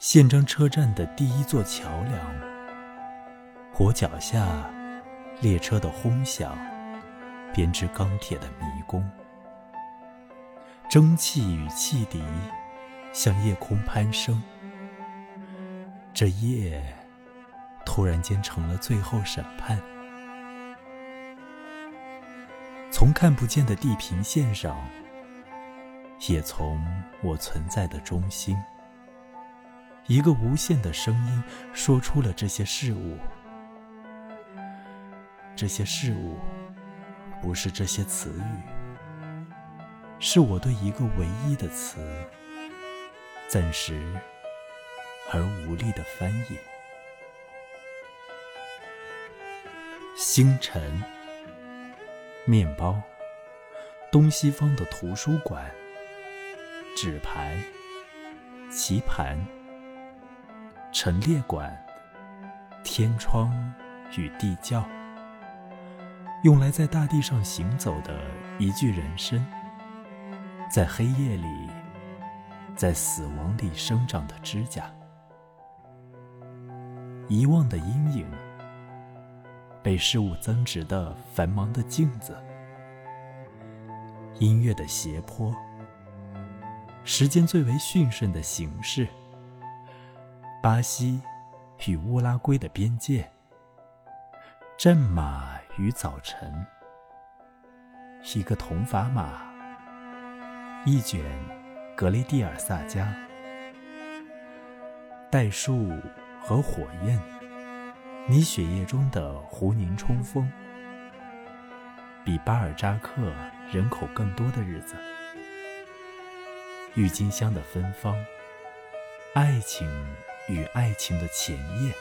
宪章车站的第一座桥梁，我脚下列车的轰响，编织钢铁的迷宫。蒸汽与汽笛向夜空攀升。这夜突然间成了最后审判。从看不见的地平线上，也从我存在的中心。一个无限的声音说出了这些事物，这些事物不是这些词语，是我对一个唯一的词暂时而无力的翻译。星辰、面包、东西方的图书馆、纸牌、棋盘。陈列馆、天窗与地窖，用来在大地上行走的一具人身，在黑夜里，在死亡里生长的指甲，遗忘的阴影，被事物增值的繁忙的镜子，音乐的斜坡，时间最为驯顺的形式。巴西与乌拉圭的边界，战马与早晨，一个铜砝码，一卷格雷蒂尔萨迦，代数和火焰，你血液中的胡宁冲锋，比巴尔扎克人口更多的日子，郁金香的芬芳，爱情。与爱情的前夜，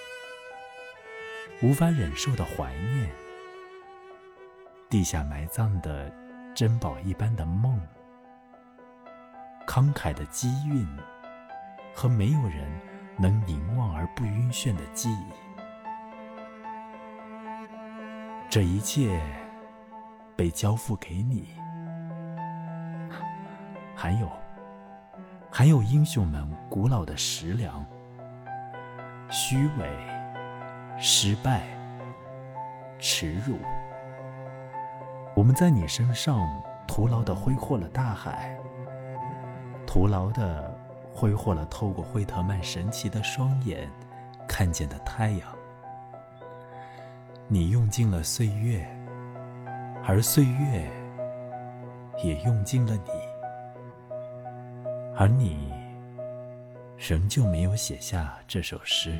无法忍受的怀念，地下埋葬的珍宝一般的梦，慷慨的机运和没有人能凝望而不晕眩的记忆，这一切被交付给你，还有，还有英雄们古老的食粮。虚伪、失败、耻辱，我们在你身上徒劳的挥霍了大海，徒劳的挥霍了透过惠特曼神奇的双眼看见的太阳。你用尽了岁月，而岁月也用尽了你，而你。仍旧没有写下这首诗。